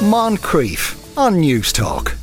Moncrieff on Newstalk.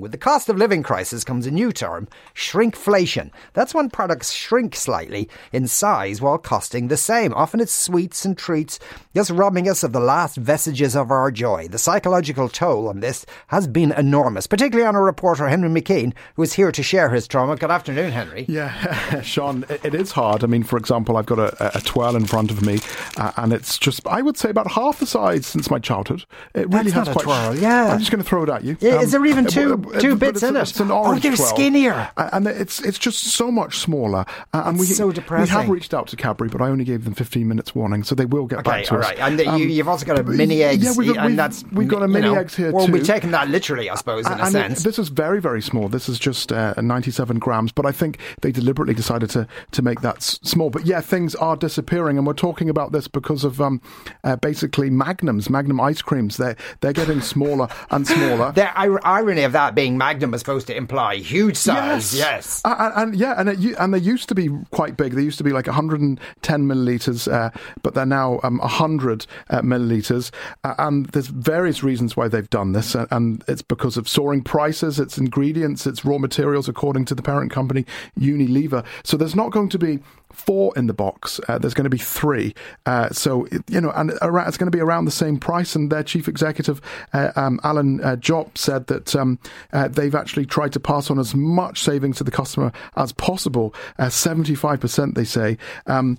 With the cost of living crisis comes a new term, shrinkflation. That's when products shrink slightly in size while costing the same. Often it's sweets and treats, just robbing us of the last vestiges of our joy. The psychological toll on this has been enormous, particularly on our reporter Henry McKean, who is here to share his trauma. Good afternoon, Henry. Yeah, Sean, it is hard. I mean, for example, I've got a, a twirl in front of me, uh, and it's just, I would say, about half the size since my childhood. It really That's has not a quite. twirl, yeah. I'm just going to throw it at you. Yeah, is there even uh, two- but- two but bits it's in it? It's an Oh, orange they're twirl. skinnier. And it's it's just so much smaller. Uh, and That's we so we have reached out to Cadbury, but I only gave them 15 minutes warning, so they will get Okay, back to all us. right. And you, Um, you've also got a mini eggs, Yeah, we've got, and we've, that's we've got a you mini know, eggs here well, too. Well, we're taking that literally, I suppose, in a and it- sense. this is very, very small. This is just uh, 97 grams, but I think they deliberately decided to, to make that s- small. But yeah, things are disappearing, and we're talking about this because of um, uh, basically Magnums, Magnum ice creams. They're, they're getting smaller and smaller. The ir- irony of that being Magnum is supposed to imply huge size. Yes. Uh, and, and yeah, and it, and they used to be quite big. They used to be like 110 milliliters, uh, but they're now um, 100 uh, milliliters. Uh, and there's various reasons why they've done this, and, and it's because of soaring prices, its ingredients, its raw materials, according to the parent company Unilever. So there's not going to be four in the box. Uh, there's going to be three. Uh, so you know, and around, it's going to be around the same price. And their chief executive, uh, um, Alan uh, Jope, said that um, uh, they've actually tried to pass on as much savings to the customer as possible. Uh, Seventy-five percent, they say. Um,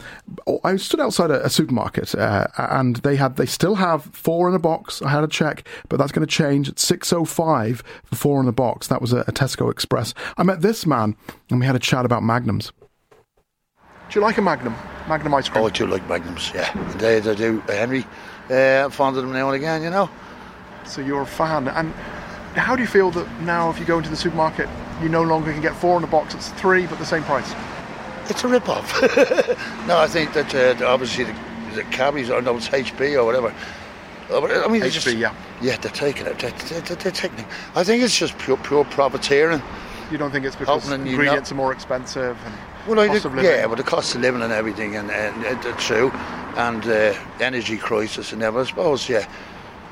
I stood outside a, a supermarket, uh, and they had they still have four in a box. I had a check, but that's going to change at six oh five for four in a box. That was a, a Tesco Express. I met this man, and we had a chat about Magnums. Do you like a Magnum? Magnum ice cream? Oh, I do like Magnums, yeah. Indeed, I do. Uh, Henry, uh, I'm fond of them now and again, you know. So you're a fan. And how do you feel that now, if you go into the supermarket, you no longer can get four in a box? It's three, but the same price. It's a rip-off. no, I think that uh, obviously the, the Cadbury's, or no, it's HB or whatever. Uh, I mean, HB, just, yeah. Yeah, they're taking it. They're, they're, they're taking it. I think it's just pure, pure profiteering. You don't think it's because Opening you ingredients are more expensive and Well, I cost do, of living? yeah, well, the cost of living and everything, and, and, and it's true, and uh, energy crisis and everything. I suppose, yeah.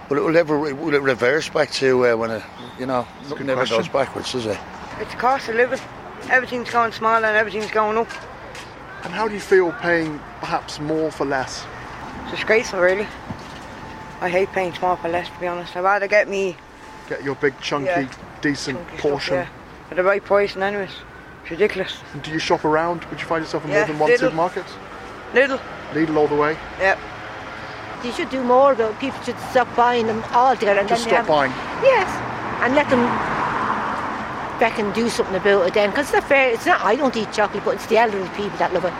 Will it will ever will it reverse back to uh, when it, you know, nothing good ever question. goes backwards, does it? It's the cost of living. Everything's going small and everything's going up. And how do you feel paying perhaps more for less? It's disgraceful, really. I hate paying small for less, to be honest. I'd rather get me Get your big, chunky, Yeah. decent chunky portion. stuff, yeah, at the right price, and anyways, it's ridiculous. And do you shop around? Would you find yourself in Yeah, more than one little. supermarket? Little, Lidl all the way? Yep. You should do more though. People should stop buying them all together. And Just then stop buying. Yes, and let them back and do something about it then. Because it's not fair. It's not. I don't eat chocolate, but it's the elderly people that love it.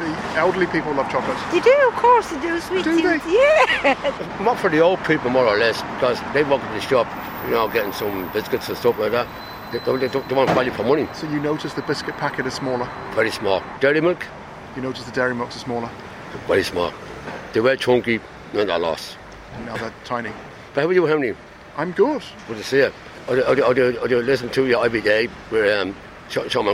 The elderly people love chocolate. They do, of course, they do. Sweet Do they? Yeah. Not for the old people, more or less, because they walk in the shop, you know, getting some biscuits and stuff like that. They, they, they, don't- they want value for money. So you notice the biscuit packet is smaller. Very small. Dairy milk, You notice the dairy milks are smaller. very small. They were chunky, and they're lost. Now they're tiny. But how are you, Henry? I'm good. Good to see you. I do, I do, I do, I do listen to you every day with um, Sean Sean.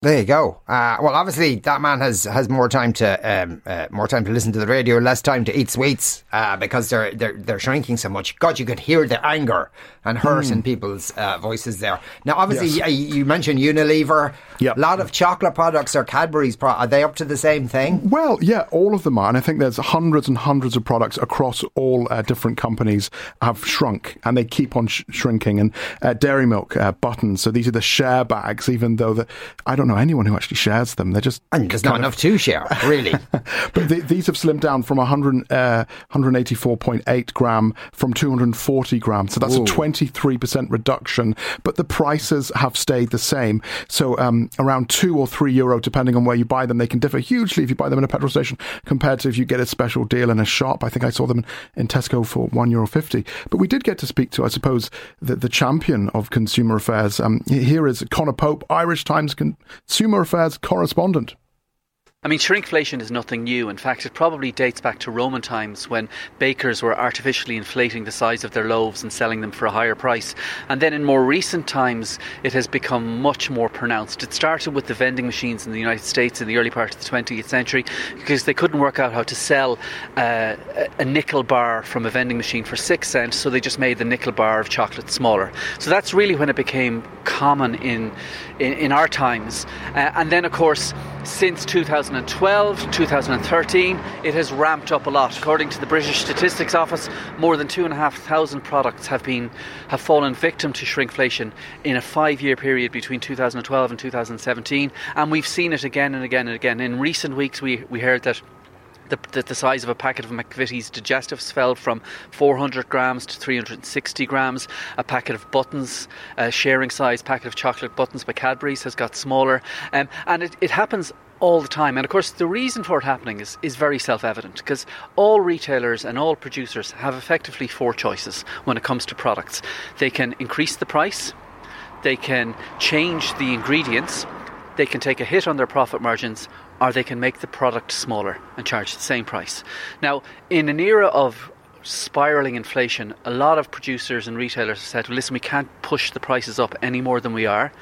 There you go. Uh, well, obviously that man has, has more time to um, uh, more time to listen to the radio, less time to eat sweets uh, because they're they're they're shrinking so much. God, you could hear the anger and hurt in people's uh, voices there. Now, obviously, Yes. you mentioned Unilever. Yep. A lot of chocolate products or Cadbury's. Pro- are they up to the same thing? Well, yeah, all of them are. And I think there's hundreds and hundreds of products across all uh, different companies have shrunk and they keep on sh- shrinking. And uh, Dairy Milk, uh, buttons. So these are the share bags, even though the, I don't know anyone who actually shares them. They're just. And there's not of- enough to share, really. but the, these have slimmed down from 100, uh, 184.8 gram from 240 grams. So that's a 23% reduction. But the prices have stayed the same. So um, around two or three euro, depending on where you buy them. They can differ hugely if you buy them in a petrol station compared to if you get a special deal in a shop. I think I saw them in, Tesco for one euro fifty. But we did get to speak to, I suppose, the, the champion of consumer affairs. Um, here is Conor Pope, Irish Times consumer affairs correspondent. I mean, shrinkflation is nothing new. In fact, it probably dates back to Roman times when bakers were artificially inflating the size of their loaves and selling them for a higher price. And then in more recent times, it has become much more pronounced. It started with the vending machines in the United States in the early part of the 20th century because they couldn't work out how to sell uh, a nickel bar from a vending machine for six cents, so they just made the nickel bar of chocolate smaller. So that's really when it became common in, in, in our times. Uh, and then, of course, since 2012, 2013, it has ramped up a lot. According to the British Statistics Office, more than two and a half thousand products have been have fallen victim to shrinkflation in a five-year period between 2012 and 2017, and we've seen it again and again and again. In recent weeks, we we heard that the, the, the, size of a packet of McVitie's digestives fell from 400 grams to 360 grams. A packet of buttons, a sharing size packet of chocolate buttons by Cadbury's has got smaller. Um, and it, it happens all the time. And of course, the reason for it happening is, is very self evident because all retailers and all producers have effectively four choices when it comes to products. They can increase the price, they can change the ingredients, they can take a hit on their profit margins, or they can make the product smaller and charge the same price. Now, in an era of spiraling inflation, a lot of producers and retailers have said, well, listen, we can't push the prices up any more than we are.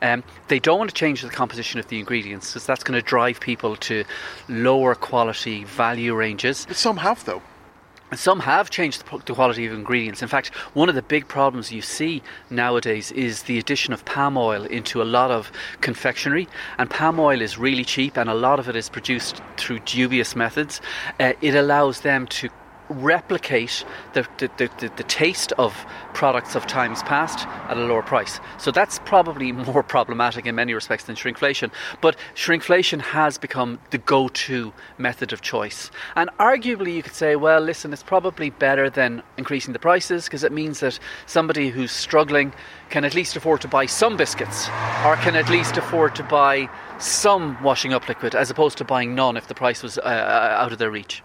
Um, they don't want to change the composition of the ingredients because that's going to drive people to lower quality value ranges. But some have, though. Some have changed the quality of ingredients. In fact, one of the big problems you see nowadays is the addition of palm oil into a lot of confectionery. And palm oil is really cheap, and a lot of it is produced through dubious methods. Uh, it allows them to replicate the, the, the, the, taste of products of times past at a lower price. So that's probably more problematic in many respects than shrinkflation. But shrinkflation has become the go to method of choice. And arguably, you could say, well, listen, it's probably better than increasing the prices because it means that somebody who's struggling can at least afford to buy some biscuits or can at least afford to buy some washing up liquid as opposed to buying none if the price was uh, uh out of their reach.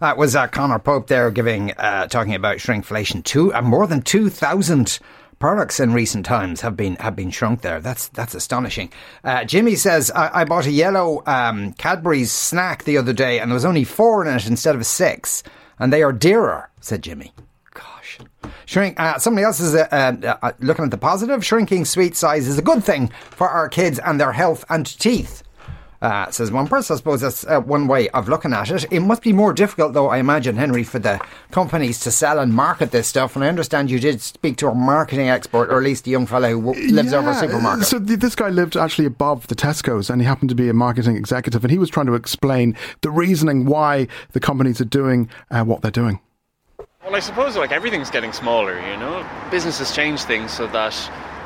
That was uh, Conor Pope there giving, uh, talking about shrinkflation. Two, uh, more than 2,000 products in recent times have been have been shrunk there. That's that's astonishing. Uh, Jimmy says I, I, bought a yellow um, Cadbury's snack the other day and there was only four in it instead of six, and they are dearer. Said Jimmy. Gosh, shrink. Uh, somebody else is uh, uh, uh, looking at the positive. Shrinking sweet size is a good thing for our kids and their health and teeth. Uh, says one person. I suppose that's uh, one way of looking at it. It must be more difficult, though, I imagine, Henry, for the companies to sell and market this stuff. And I understand you did speak to a marketing expert, or at least a young fellow who lives yeah, over a supermarket. So th- this guy lived actually above the Tesco's, and he happened to be a marketing executive, and he was trying to explain the reasoning why the companies are doing uh, what they're doing. Well, I suppose like everything's getting smaller, you know. Businesses change things so that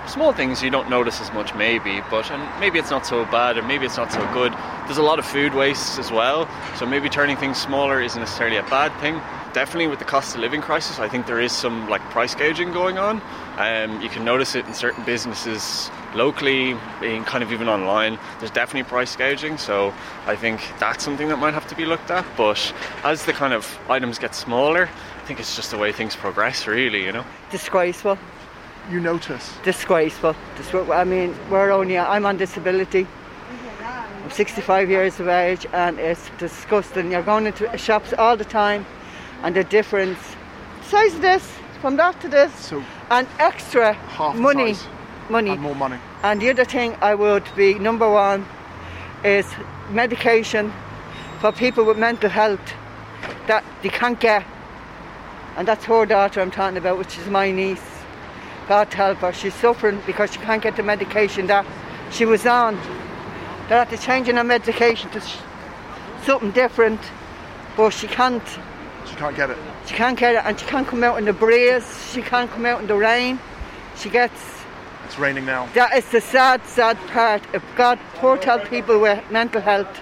small things you don't notice as much maybe but and maybe it's not so bad or maybe it's not so good. There's a lot of food waste as well so maybe turning things smaller isn't necessarily a bad thing. Definitely with the cost of living crisis i think there is some like price gouging going on. Um, you can notice it in certain businesses locally being kind of even online. There's definitely price gouging so i think that's something that might have to be looked at but as the kind of items get smaller i think it's just the way things progress really you know? Disgraceful you notice? Disgraceful. I mean, we're only, I'm on disability. I'm 65 years of age and it's disgusting. You're going into shops all the time and the difference, size of this, from that to this, so and extra money. Money. And more money. And the other thing I would be, number one, is medication for people with mental health that they can't get. And that's her daughter I'm talking about, which is my niece God help her, she's suffering because she can't get the medication that she was on. They're after changing her medication to something different, but she can't. She can't get it. She can't get it, and she can't come out in the breeze. She can't come out in the rain. She gets. It's raining now. That is the sad, sad part. If God, poor tell people with mental health.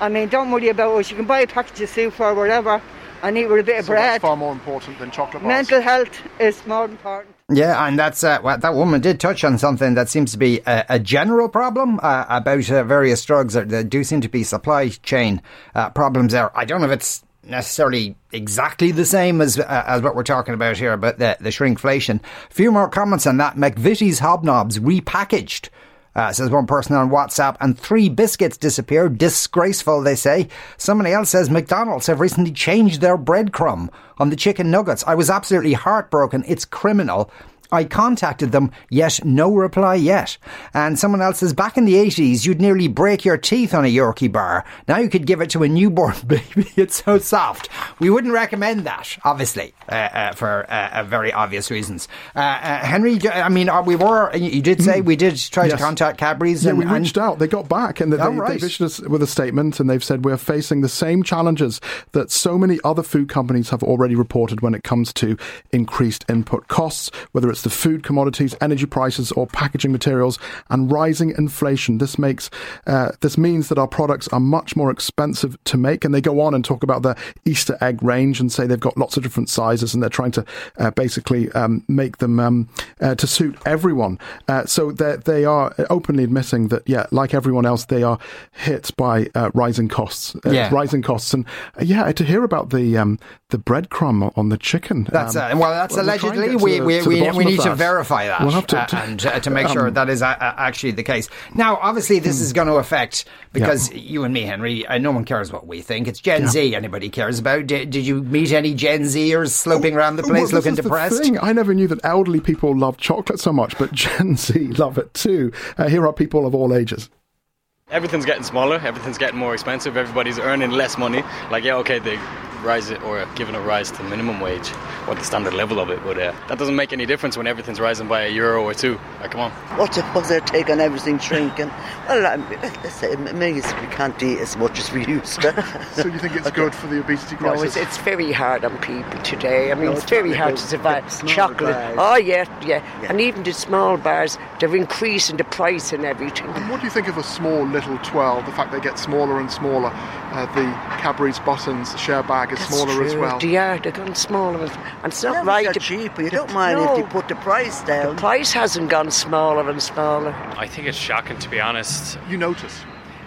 I mean, don't worry about us. You can buy a package of soup or whatever and eat with a bit of so bread. That's far more important than chocolate bars. Mental health is more important. Yeah, and that's uh, well, that woman did touch on something that seems to be a, a general problem uh, about uh, various drugs. There do seem to be supply chain uh, problems there. I don't know if it's necessarily exactly the same as uh, as what we're talking about here, but the, the shrinkflation. A few more comments on that. McVitie's hobnobs repackaged Uh, says one person on WhatsApp, and three biscuits disappeared. Disgraceful, they say. Somebody else says McDonald's have recently changed their breadcrumb on the chicken nuggets. I was absolutely heartbroken. It's criminal. I contacted them, yet no reply yet. And someone else says, back in the 80s, you'd nearly break your teeth on a Yorkie bar. Now you could give it to a newborn baby. It's so soft. We wouldn't recommend that, obviously, uh, uh, for uh, uh very obvious reasons. Uh, uh, Henry, I mean, we were, you did say we did try yes. to contact Cadbury's. Yeah, and, we reached and, out. They got back and they, oh, right. they've issued us with a statement and they've said we're facing the same challenges that so many other food companies have already reported when it comes to increased input costs, whether it's the food commodities, energy prices, or packaging materials, and rising inflation. This makes uh, this means that our products are much more expensive to make. And they go on and talk about the Easter egg range and say they've got lots of different sizes, and they're trying to uh, basically um, make them um, uh, to suit everyone. Uh, so they are openly admitting that, yeah, like everyone else, they are hit by uh, rising costs. Uh, yeah. rising costs, and yeah, to hear about the um, the breadcrumb on the chicken. That's um, well, that's allegedly we we, we, we need to verify that we'll to, uh, and uh, to make um, sure that is actually the case. Now, obviously, this hmm. is going to affect because yeah. you and me, Henry, uh, no one cares what we think. It's Gen yeah. Z. Anybody cares about? Did, did, you meet any Gen Zers sloping around the place well, looking depressed? I never knew that elderly people love chocolate so much, but Gen Z love it too. Uh, here are people of all ages everything's getting smaller, everything's getting more expensive, everybody's earning less money. Like, yeah, okay, they rise it or giving a rise to minimum wage or the standard level of it, but uh, that doesn't make any difference when everything's rising by a euro or two. Like, come on. What it, what's their take on everything shrinking? well, um, let's say maybe we can't eat as much as we used to. so you think it's okay. good for the obesity crisis? No, it's, it's, very hard on people today. I mean, no, it's, it's very hard to survive. Chocolate. Bars. Oh, yeah, yeah, yeah, And even the small bars, they're increasing the price and everything. And what do you think of a small little 12, the fact they get smaller and smaller? Uh, the Cadbury's buttons, the share bag is That's smaller true. as well. They are, they're getting smaller. And it's not Never right. to, cheaper. You don't mind no, if you put the price down. The price hasn't gone smaller and smaller. I think it's shocking, to be honest. You notice?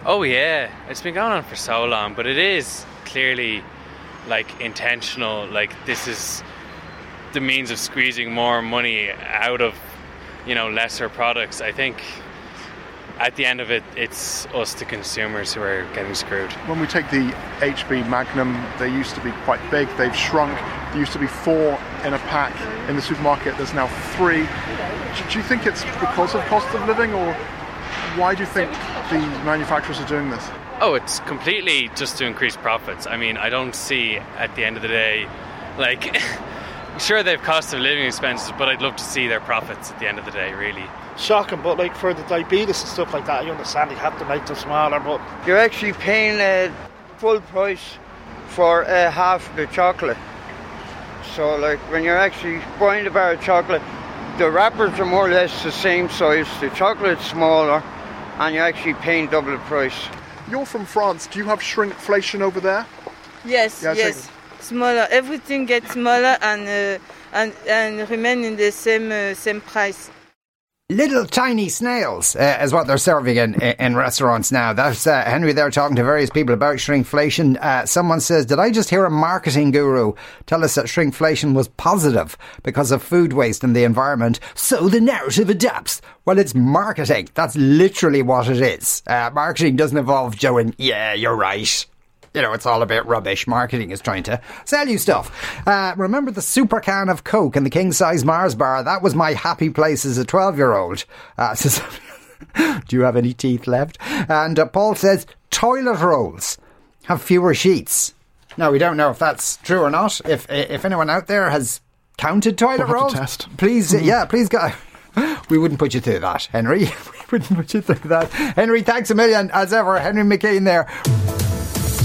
Oh, yeah. It's been going on for so long, but it is clearly like intentional. Like, this is the means of squeezing more money out of, you know, lesser products. I think at the end of it, it's us, the consumers, who are getting screwed. When we take the HB Magnum, they used to be quite big, they've shrunk. There used to be four in a pack in the supermarket, there's now three. Do you think it's because of cost of living, or why do you think the manufacturers are doing this? Oh, it's completely just to increase profits. I mean, I don't see at the end of the day, like, sure, they've cost of living expenses, but I'd love to see their profits at the end of the day, really shocking. But like for the diabetes and stuff like that, I understand they have to make them smaller. But you're actually paying a full price for uh, half the chocolate. So like when you're actually buying a bar of chocolate, the wrappers are more or less the same size. The chocolate's smaller, and you're actually paying double the price. You're from France. Do you have shrinkflation over there? Yes, yeah, yes. Smaller. Everything gets smaller and uh, and and remain in the same uh, same price. Little tiny snails uh, is what they're serving in in restaurants now. That's uh, Henry there talking to various people about shrinkflation. Uh, someone says, "Did I just hear a marketing guru tell us that shrinkflation was positive because of food waste and the environment?" So the narrative adapts. Well, it's marketing. That's literally what it is. Uh, marketing doesn't involve Joe and, "Yeah, you're right." You know, it's all about rubbish. Marketing is trying to sell you stuff. Uh, remember the super can of Coke and the king size Mars bar? That was my happy place as a 12 year old. Uh, so, do you have any teeth left? And uh, Paul says toilet rolls have fewer sheets. Now, we don't know if that's true or not. If if anyone out there has counted toilet we'll rolls, test. please, mm-hmm. yeah, please go. We wouldn't put you through that, Henry. we wouldn't put you through that. Henry, thanks a million, as ever. Henry McKean there.